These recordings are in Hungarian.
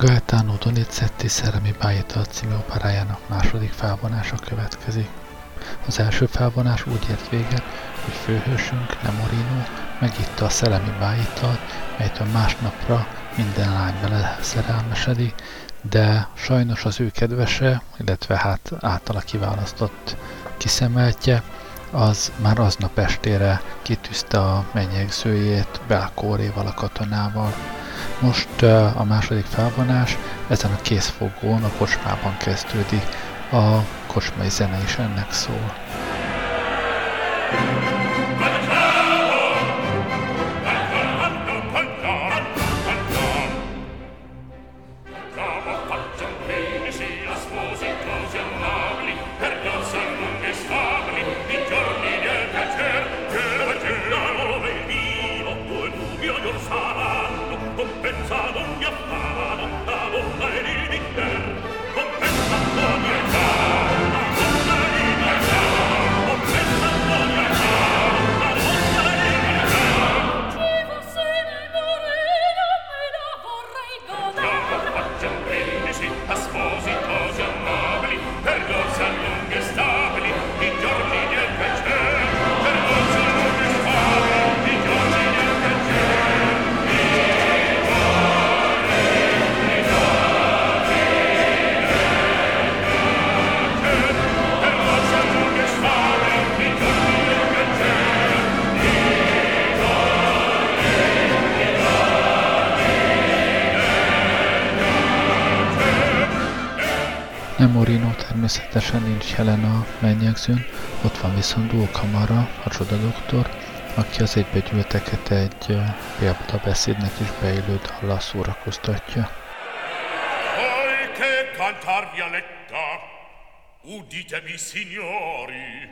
Gaetano Donizetti Szeremi Bájita című operájának második felvonása következik. Az első felvonás úgy ért véget, hogy főhősünk, Nemorino megitta a szellemi bájitalt, melytől másnapra minden lány vele szerelmesedik, de sajnos az ő kedvese, illetve hát általa kiválasztott kiszemeltje, az már aznap estére kitűzte a mennyegzőjét Belkóréval a katonával. Most a második felvonás ezen a készfogón a kocsmában kezdődik, a kocsmai zene is ennek szól. Természetesen nincs jelen a mennyegzőn, ott van viszont Dulkamara, a csoda doktor, aki az egybegyűlteket egy példa beszédnek is beillő dallal szórakoztatja. Che cantar Violetta, uditemi signori,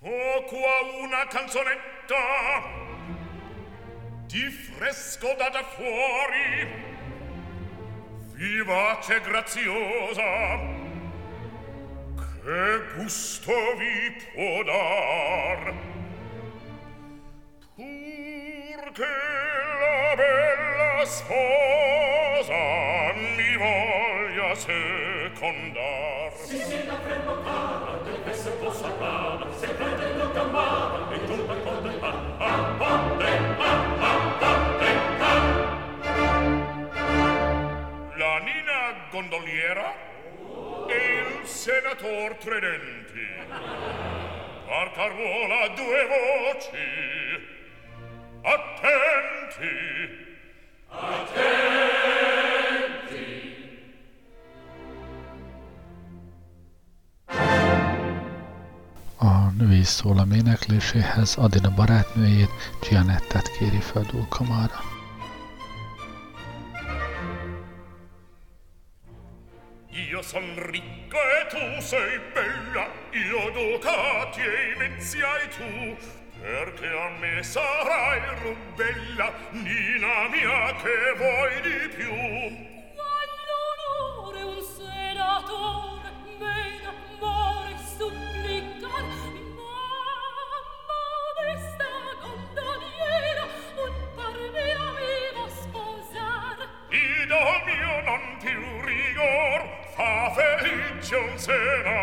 ho qua una canzonetta di fresco da da fuori, vivace graziosa che gusto vi può dar. Pur che la bella sposa mi voglia secondar. Si si la prendo cara del che se possa rana se prendendo campana e tu per conto in mano a botte a botte a la nina gondoliera? E il senator Tredenti. Par Caruola due voci. Attenti! Attenti! A női szólam énekléséhez Adina barátnőjét, Gianettet kéri fel Dulkamára. sei bella io ducati e mezzi hai tu. Perché a me sarai rubella nina mia che vuoi di più? cena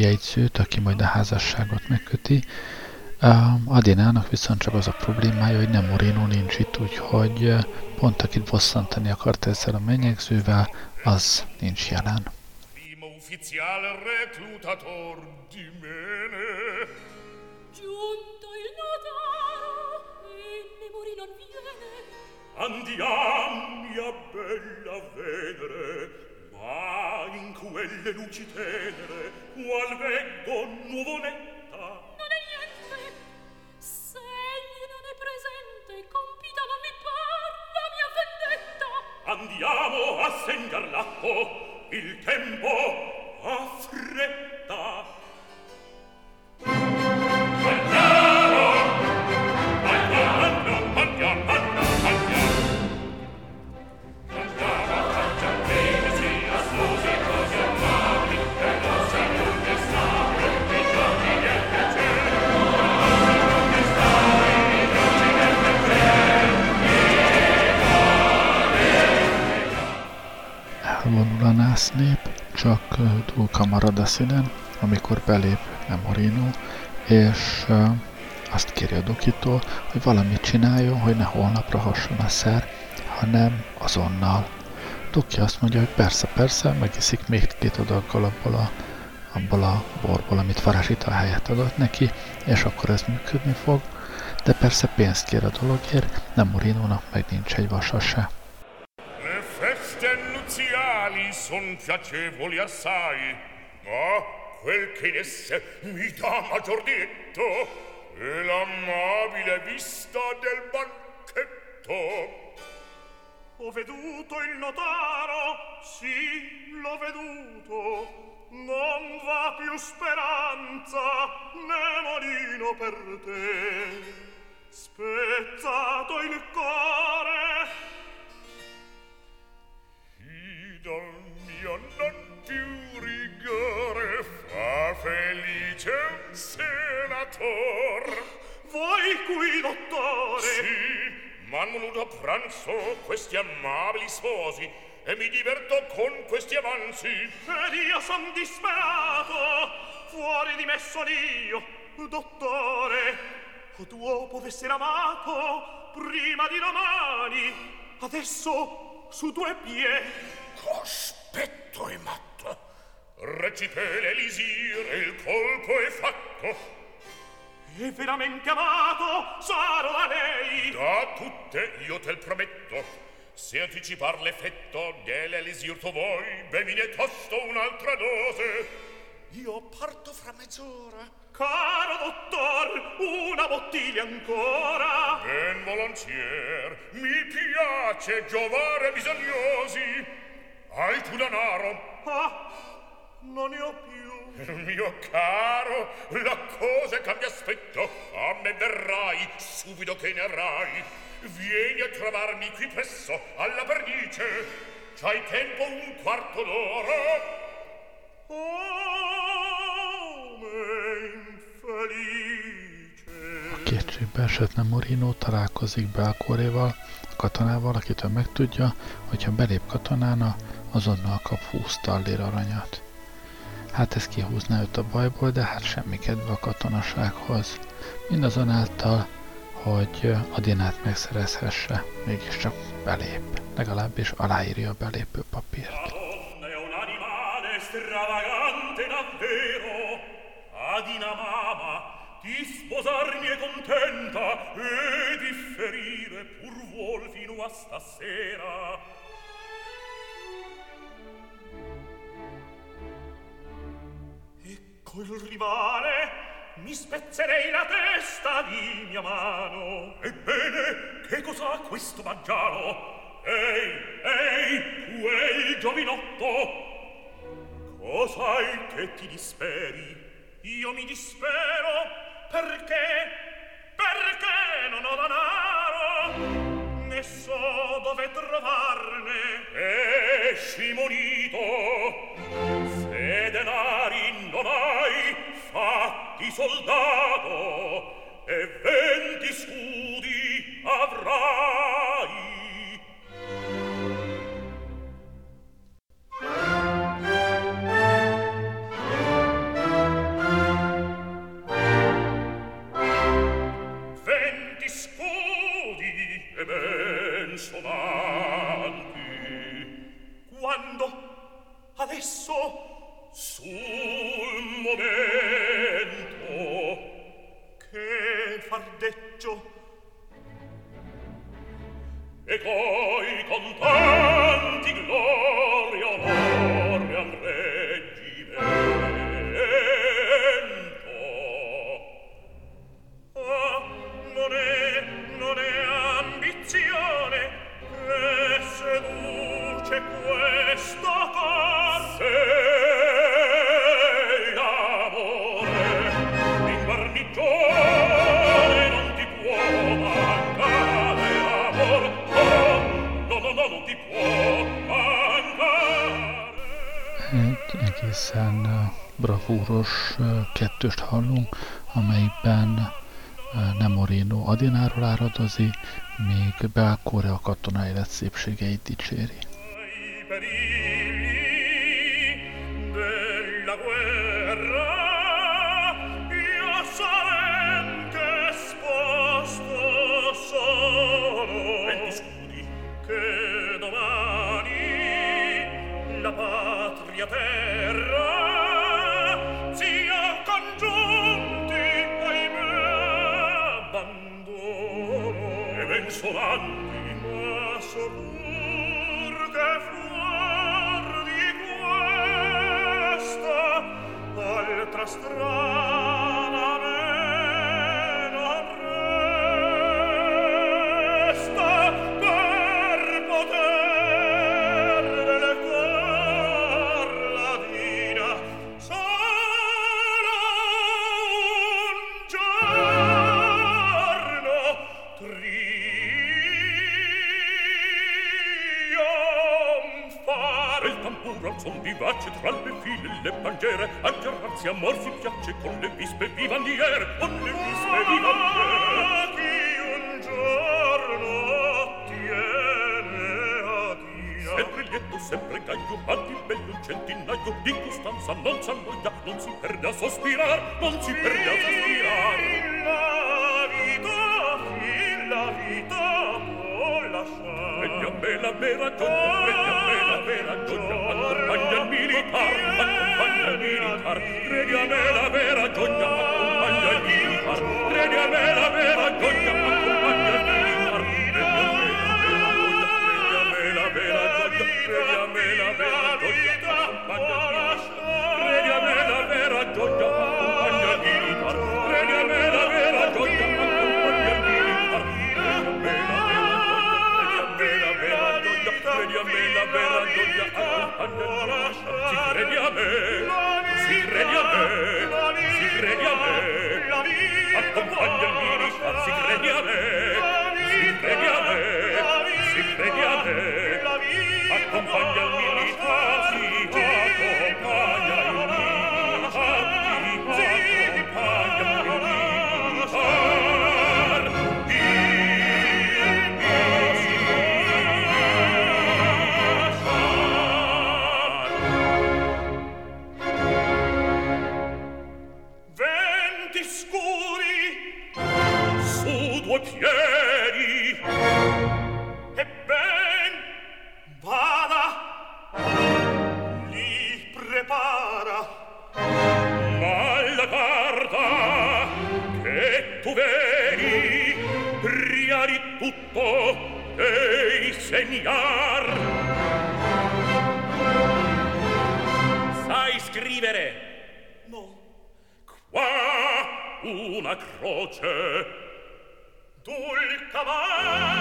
jegyzőt, aki majd a házasságot megköti, Adinának viszont csak az a problémája, hogy nem Moreno nincs itt, úgyhogy pont akit bosszantani akart ezzel a menyegzővel, az nincs jelen. Andiam, mia bella Venere, va in quelle luci tenere qual veggo nuvoletta non è niente. Se egli non è presente compita non mi par la mia vendetta. Andiamo a segnar l'atto il tempo affretta Thank a násznép, csak Dulka marad a színen, amikor belép Nemorino, és azt kéri a Dokitól, hogy valamit csináljon, hogy ne holnapra hasson a szer, hanem azonnal. Doki azt mondja, hogy persze, persze, megiszik még két adaggal abból a, abból a borból, amit Farasita helyett adott neki, és akkor ez működni fog, de persze pénzt kér a dologért, nem Morinónak meg nincs egy vasa se. Nuziali son piacevoli assai, ma quel che in esse mi dà maggior dietto è l'amabile vista del banchetto. Ho veduto il notaro, sì, l'ho veduto, non va più speranza né marino per te. Spezzato il cuore, dal mio non più rigore fa felice un senator. Voi qui, dottore? Sì, m'han voluto a pranzo questi amabili sposi e mi diverto con questi avanzi. Ed io son disperato, fuori di me son io, dottore. O tuo potessere amato prima di domani, adesso su due piedi cospetto e matto. Recite l'elisir il colpo è fatto. E veramente amato sarò da lei. Da tutte io te prometto. Se anticipar l'effetto dell'elisir tu vuoi bevine tosto un'altra dose. Io parto fra mezz'ora. Caro dottor, una bottiglia ancora. Ben volontier, mi piace giovare bisognosi. Hai tu denaro? Ah, non ne ho più. Mio caro, la cosa cambia aspetto. A me verrai subito che ne avrai. Vieni a trovarmi qui presso, alla pernice. C'hai tempo un quarto d'ora? Oh, me infelice. A kétségbe esett Morino találkozik Belkoréval, katonával, akitől megtudja, hogyha belép katonána, azonnal kap 20 tallér aranyat. Hát ez kihúzná őt a bajból, de hát semmi kedve a katonasághoz. Mindazonáltal, hogy Adinát megszerezhesse, mégiscsak belép. Legalábbis aláírja a belépő papírt. Ti sposarmi è contenta e differire pur vuol fino a stasera. Col rivale mi spezzerei la testa di mia mano. Ebbene, che cos'ha questo mangiaro? Ehi, ehi, quel giovinotto! Cos'hai che ti disperi? Io mi dispero perché, perché non ho da dove trovarne esci monito se denari mai fatti soldato e venti scudi avrai. Sonanti. Quando adesso su momento. Che fardeggio e coi contanti gloria onore al reggimento. Ah non è non è ambizione che seduce questo cor se egészen bravúros kettőst hallunk, amelyben Nemorino Adináról áradozi, még Belkóre a katona élet szépségeit dicséri. strada. vivace tra le file le bandiere anche a razzi a piace con le vispe vivandiere con le vispe vivandiere chi un giorno tiene a dia sempre lieto sempre gaio ad il bello un centinaio di costanza non s'annoia non si perde a sospirar non si perde a sospirar. Fin la vita fin la vita può lasciar. A me la vera gioia, regna me la vera gioia, accompagna accompagna il militar, credi a me la vera gioia, accompagna il militar, credi a me la si credi a me si credi a me si credi a me accompagna il militar si credi a me si credi a me si credi a me geniar sai scrivere. No. Qua una croce. Dulcamar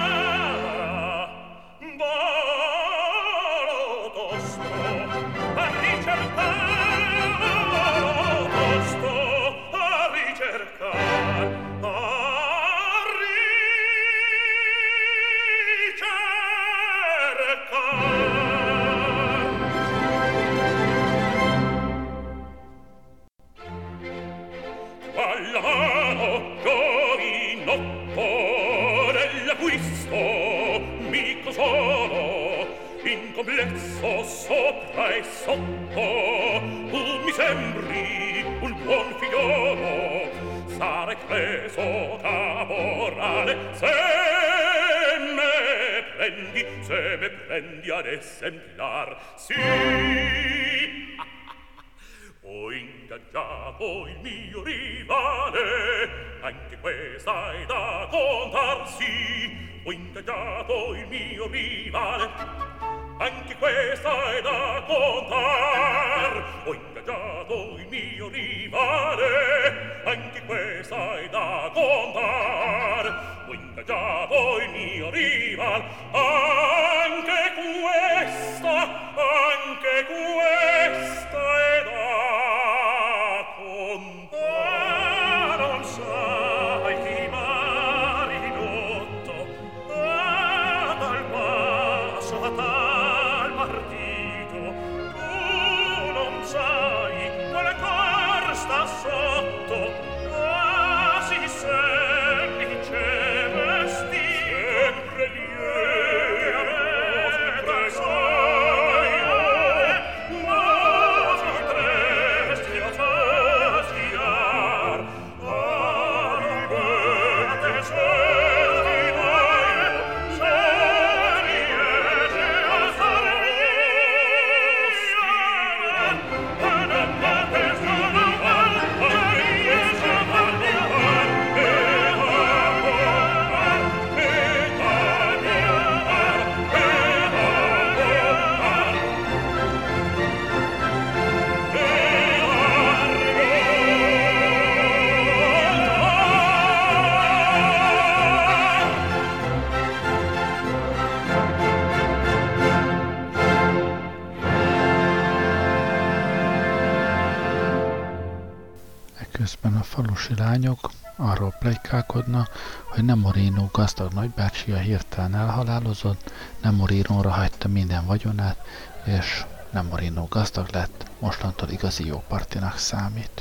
hogy nem Moreno gazdag nagybácsia hirtelen elhalálozott, nem Morénóra hagyta minden vagyonát, és nem Moreno gazdag lett, mostantól igazi jó partinak számít.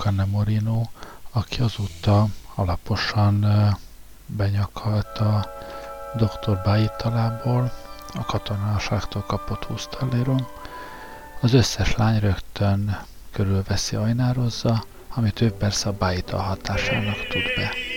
Luca Nemorino, aki azóta alaposan benyakalt a dr. Bájitalából, a katonaságtól kapott 20 talléron. Az összes lány rögtön körülveszi ajnározza, amit ő persze a Bájita hatásának tud be.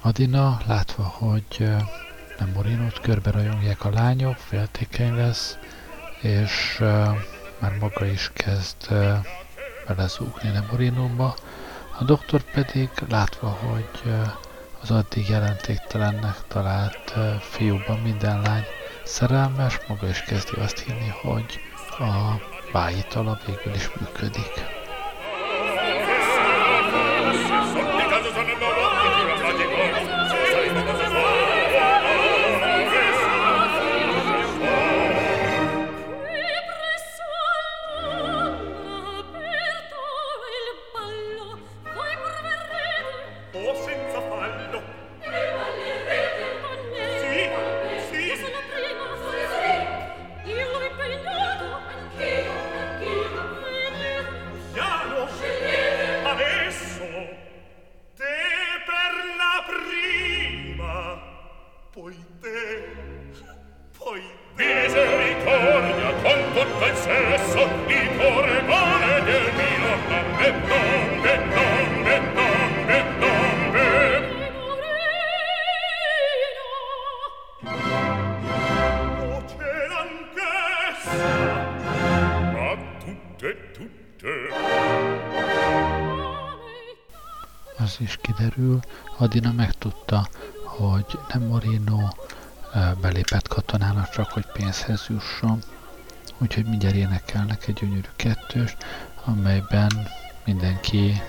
Adina, látva, hogy nem Morinót körbe rajongják a lányok, féltékeny lesz, és már maga is kezd belezúgni nem Morinóba. A doktor pedig látva, hogy az addig jelentéktelennek talált fiúban minden lány szerelmes, maga is kezdi azt hinni, hogy a bájitala végül is működik. Adina megtudta, hogy nem Moreno belépett katonának csak, hogy pénzhez jusson, úgyhogy mindjárt énekelnek egy gyönyörű kettős, amelyben mindenki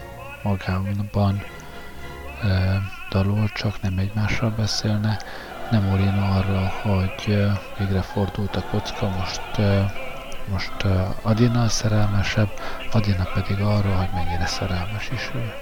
magában e, dalol, csak nem egymással beszélne. Nem Moreno arra, hogy végre fordult a kocka, most, e, most Adina szerelmesebb, Adina pedig arra, hogy mennyire szerelmes is ő.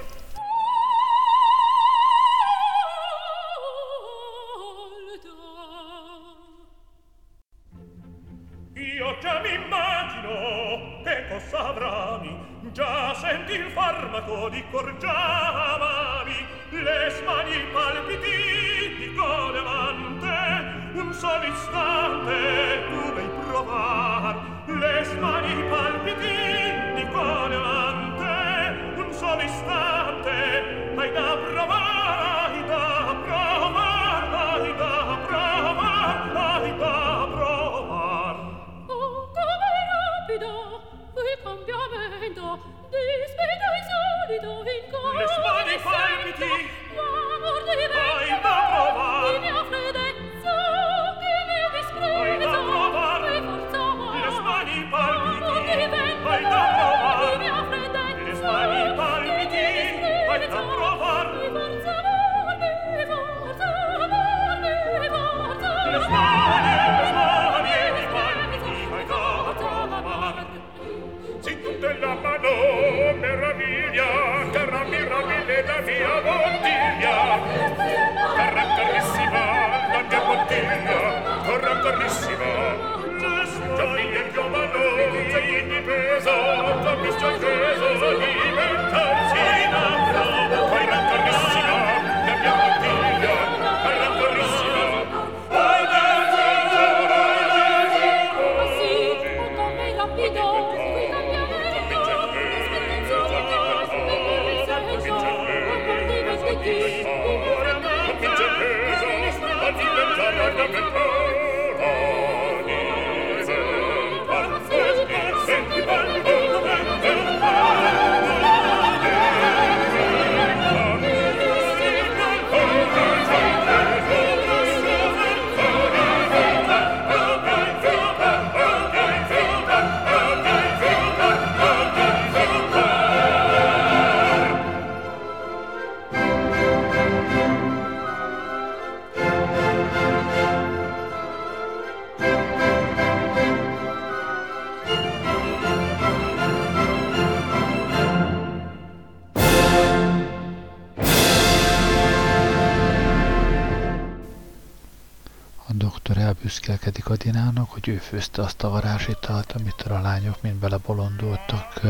Ő főzte azt a varázsitalt, amitől a lányok mind belebolondultak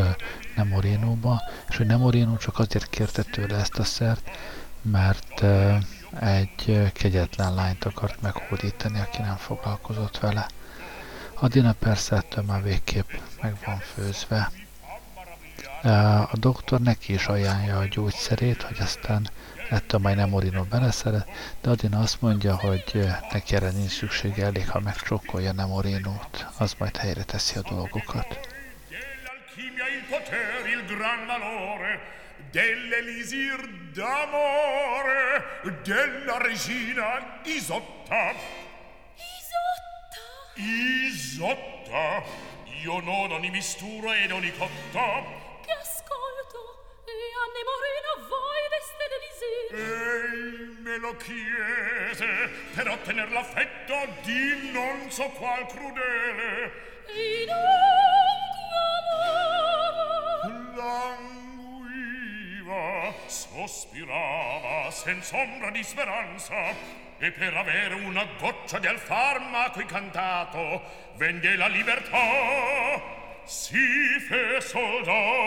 Nemorénóba, és hogy Nemorénó csak azért kérte tőle ezt a szert, mert egy kegyetlen lányt akart meghódítani, aki nem foglalkozott vele. Adina persze ettől már végképp meg van főzve. A doktor neki is ajánlja a gyógyszerét, hogy aztán Ettől majd nem Orino beleszeret, de Adina azt mondja, hogy neki erre nincs szüksége, elég, ha megcsokkolja nem Orinót, az majd helyre teszi a dolgokat. dell'elisir d'amore della regina Isotta. Isotta? Isotta? Io non ho ni mistura e non ni cotta. Che ascolto, anne Moreno voi d'este delisir. Ei me lo chiese per ottener l'affetto di non so qual crudele. Rinunque amava. Languiva, sospirava senza ombra di speranza e per avere una goccia del farmaco incantato vende la libertà si fe soldato.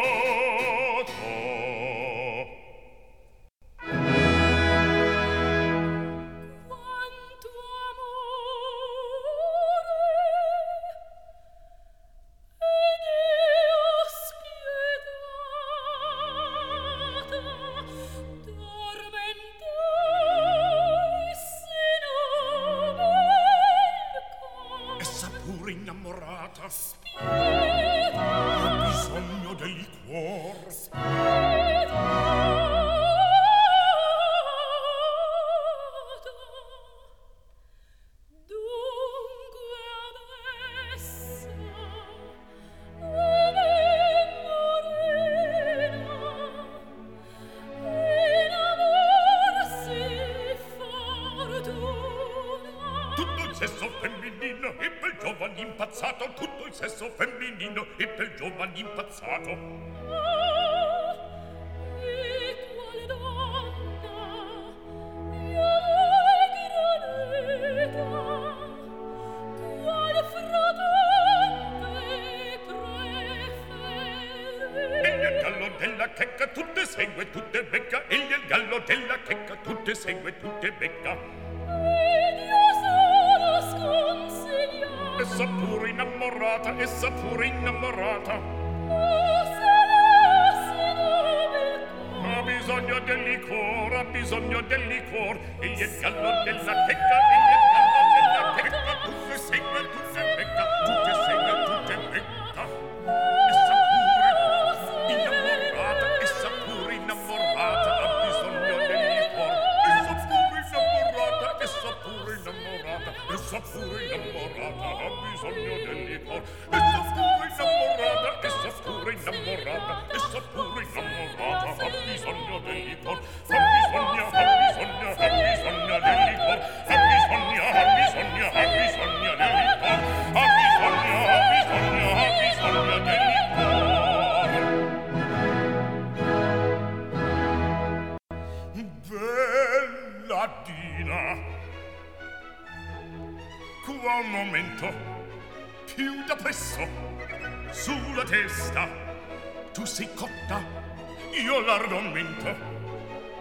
tormento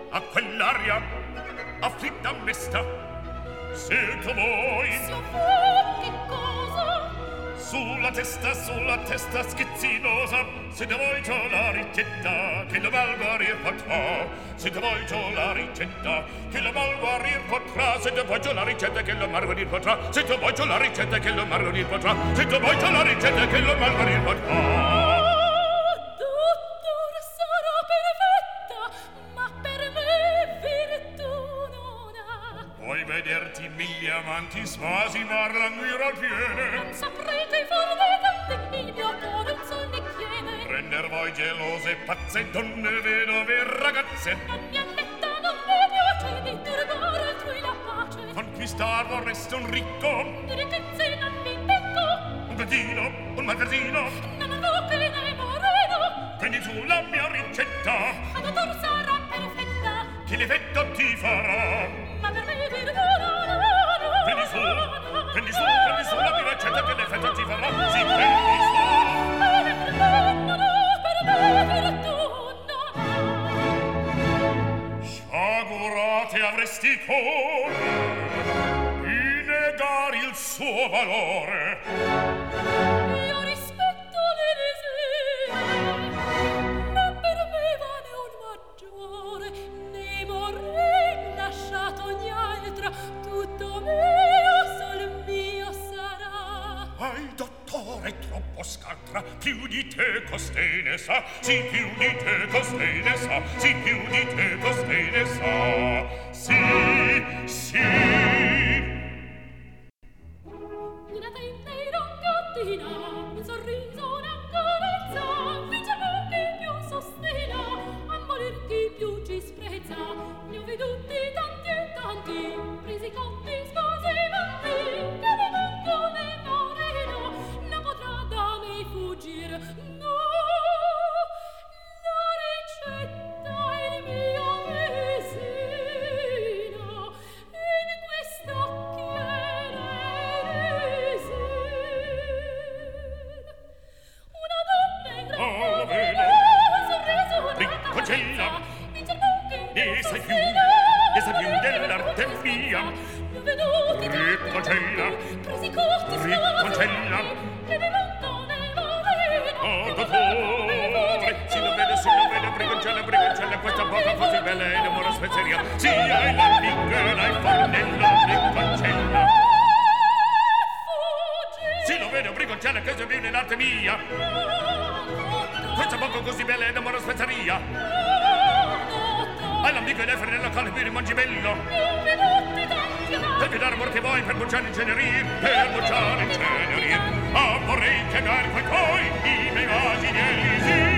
a quell'aria afflitta mesta. Sento voi. Su voi che cosa? Sulla testa sulla testa schizzinosa. Siete voi ciò la ricetta che la malguarir potrà. Siete voi ciò la ricetta che la malguarir potrà. Siete voi ciò la ricetta che la malguarir potrà. Siete voi ciò la ricetta che la malguarir potrà. Siete voi ciò la ricetta che la malguarir potrà. ti spasimar languire al piede non saprete far le il mio cuore un sol ne chiede prender voi gelose pazze donne vedove ragazze. Non mi aspetta non mi piace di turbare altrui la pace. Conquistar vorreste un ricco? Di ricchezze non mi pecco un pedino un magazzino non avevo che ne moreno. Prendi tu la mia ricetta. Ad odor sarà perfetta. Che l'effetto ti farà? Ma per me dirlo prendi su, prendi su la mia ricetta che l'effetto ti farà. Sì, prendi su. Sciagurate avresti colore di negare il suo valore. scaltra più di te costei ne sa, sì più di te costei ne sa, sì più di te costei ne sa, sì, sì. all'amico della frella calibri mangibello. Non vedotti tanti Devi dare vedere voi per bucciare ingenerie per bucciare ingenerie ah vorrei chiamare quel coi i miei vasi di elisir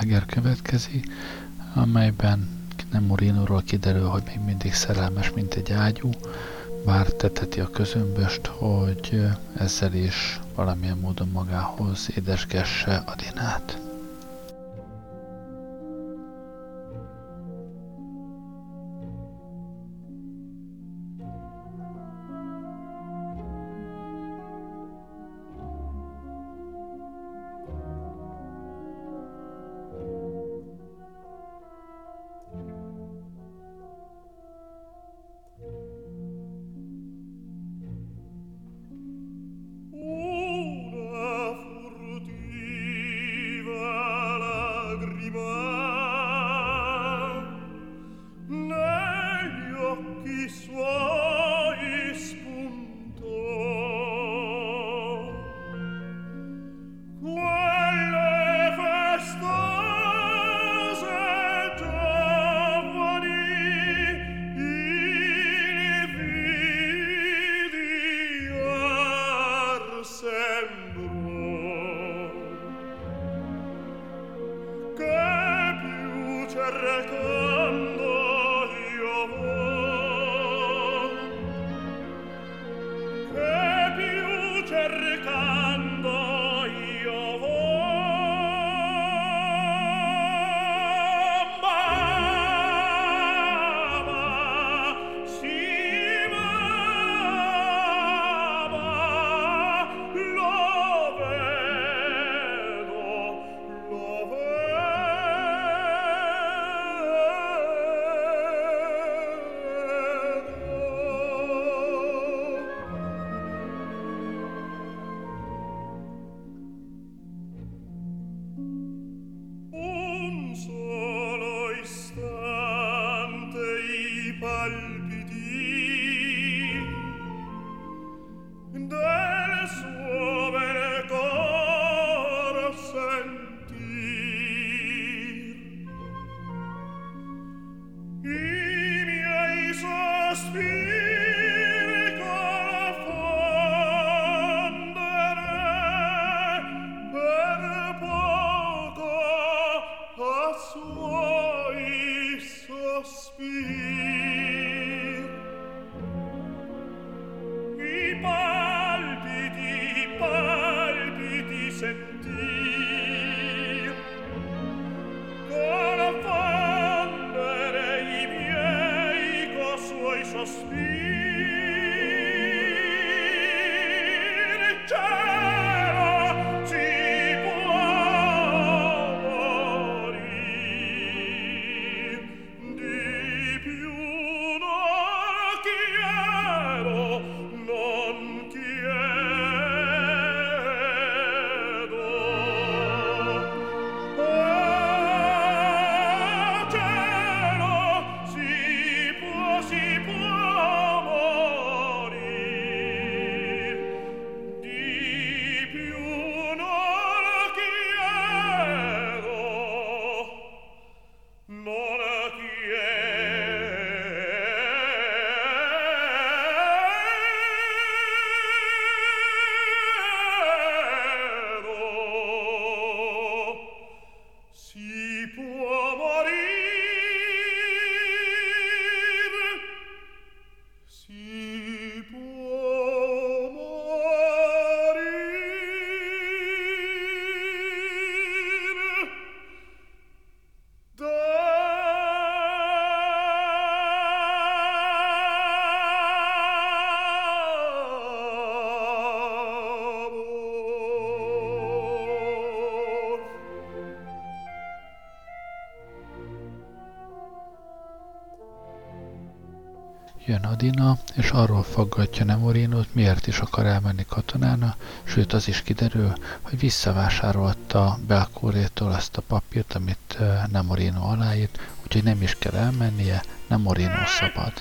Világsláger következik, amelyben Nemorinóról kiderül, hogy még mindig szerelmes, mint egy ágyú, bár teteti a közömböst, hogy ezzel is valamilyen módon magához édesgesse Adinát. Adina, és arról faggatja Nemorinót, miért is akar elmenni katonána, sőt az is kiderül, hogy visszavásárolta Belkórétól azt a papírt, amit Nemorino aláírt, úgyhogy nem is kell elmennie, Nemorino szabad.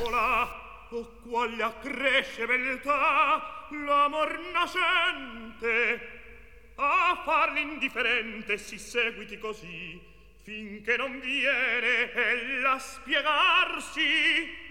a far l'indifferente si seguiti così finché non viene ella spiegarsi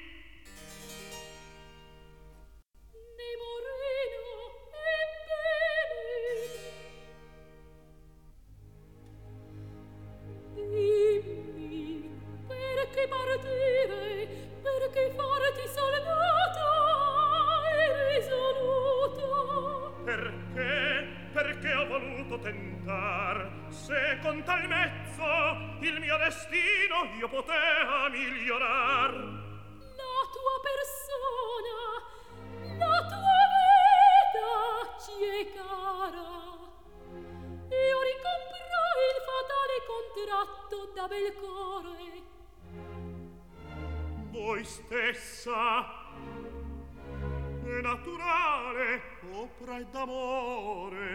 il mio destino io potea migliorar. La tua persona, la tua vita ci è cara. Io ricomprai il fatale contratto da bel core. Voi stessa, naturale, opra d'amore.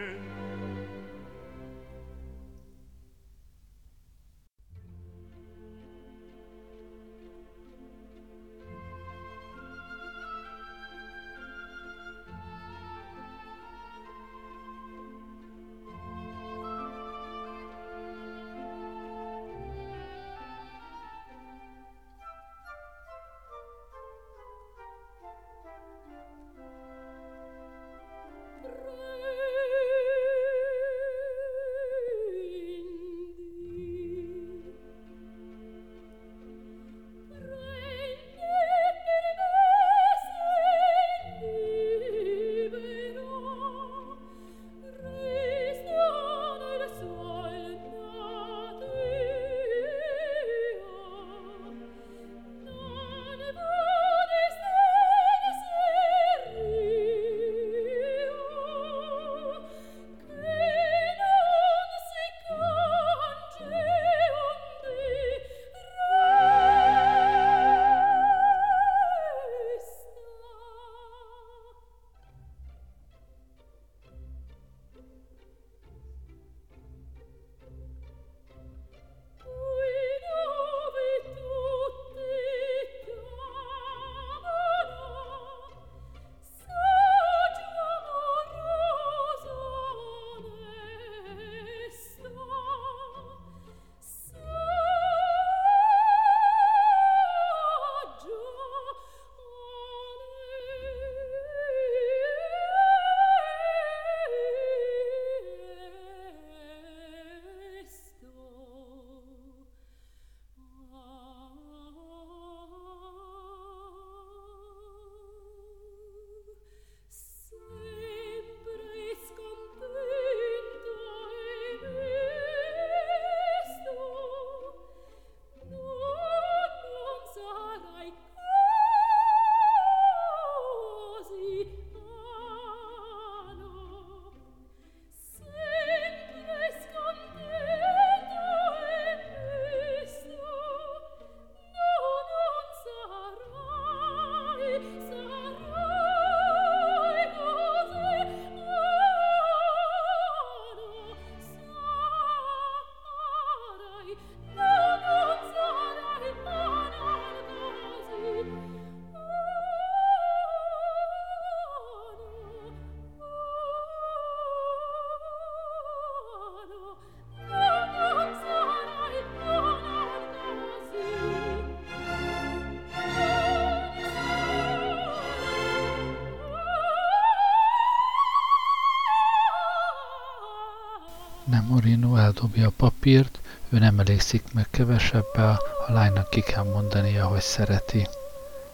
Morino eldobja a papírt, ő nem elégszik meg kevesebbel, a lánynak ki kell mondania, hogy szereti.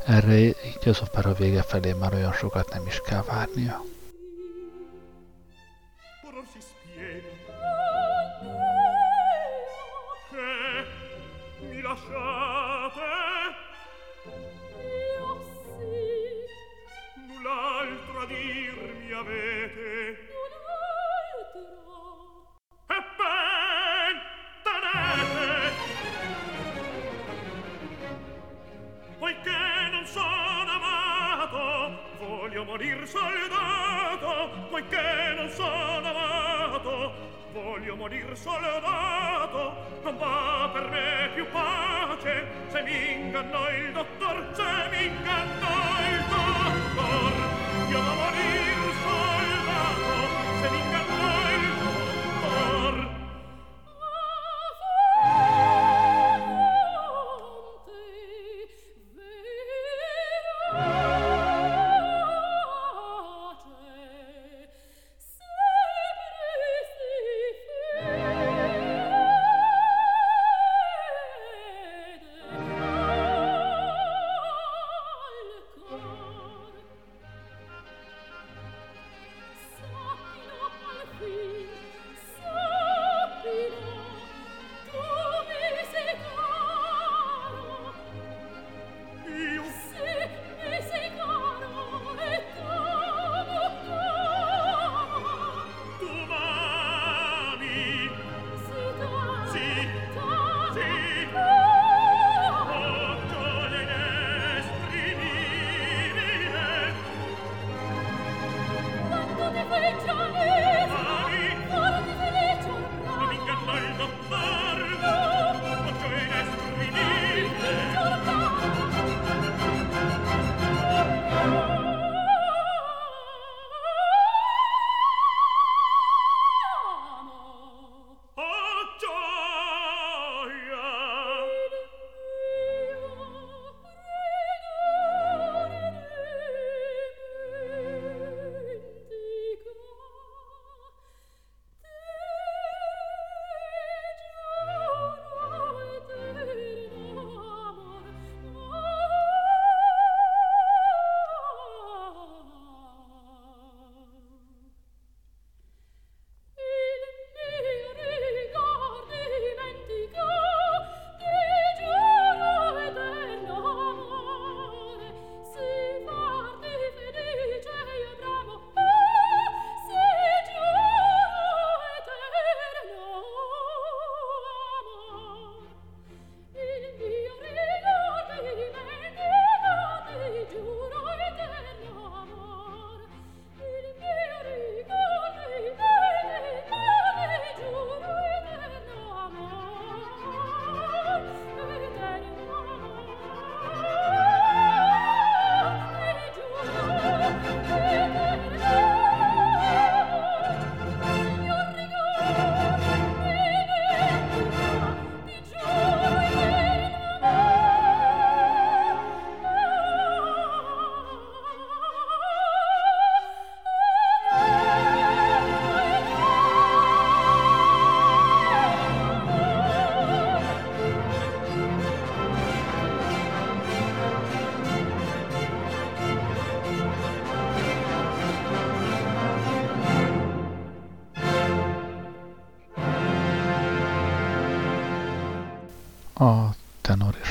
Erre így az opera vége felé már olyan sokat nem is kell várnia.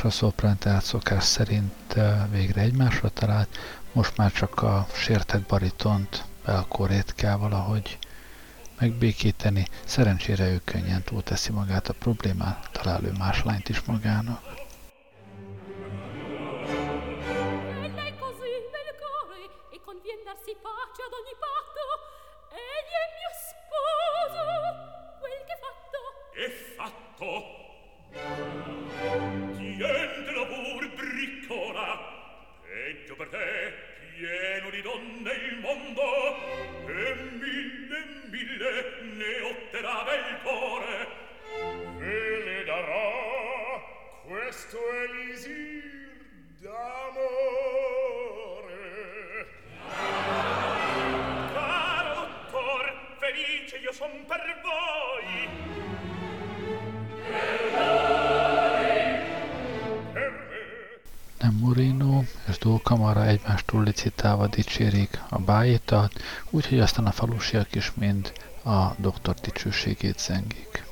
A szoprán tehát szokás szerint végre egymásra talált, most már csak a sértett baritont belkorét kell valahogy megbékíteni. Szerencsére ő könnyen túlteszi magát a problémát, talál ő más lányt is magának. Nemorino és Dókamara egymástól licitálva dicsérik a bájitat, úgyhogy aztán a falusiak is mind a doktor dicsőségét zengik.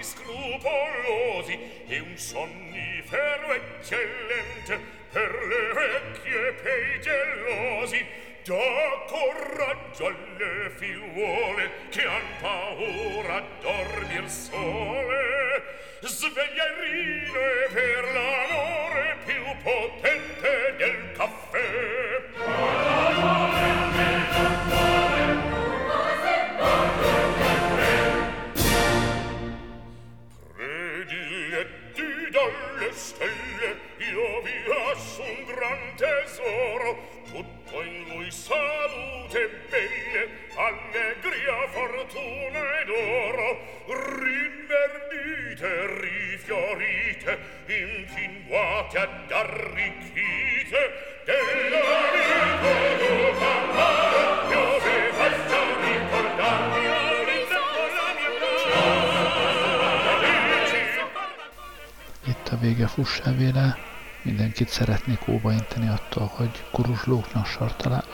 mali scrupolosi e un sonnifero eccellente per le vecchie pei gelosi dà coraggio alle figliuole che han paura a dormir sole. Sveglia il rino per l'amore più potente del caffè. Fortuna ed oro rinverdite rifiorite impinguate ad arricchite della fasta ricordarmi a vége fussá mindenkit szeretnék óvainteni attól, hogy kuruzslóknak,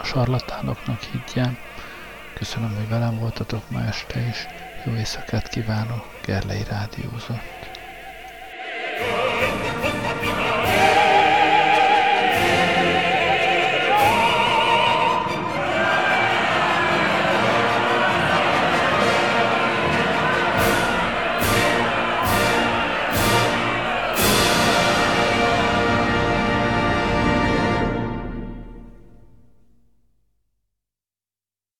sarlatánoknak higgyem. Köszönöm, hogy velem voltatok ma este is. Jó éjszakát kívánok, Gerlei Rádiózott.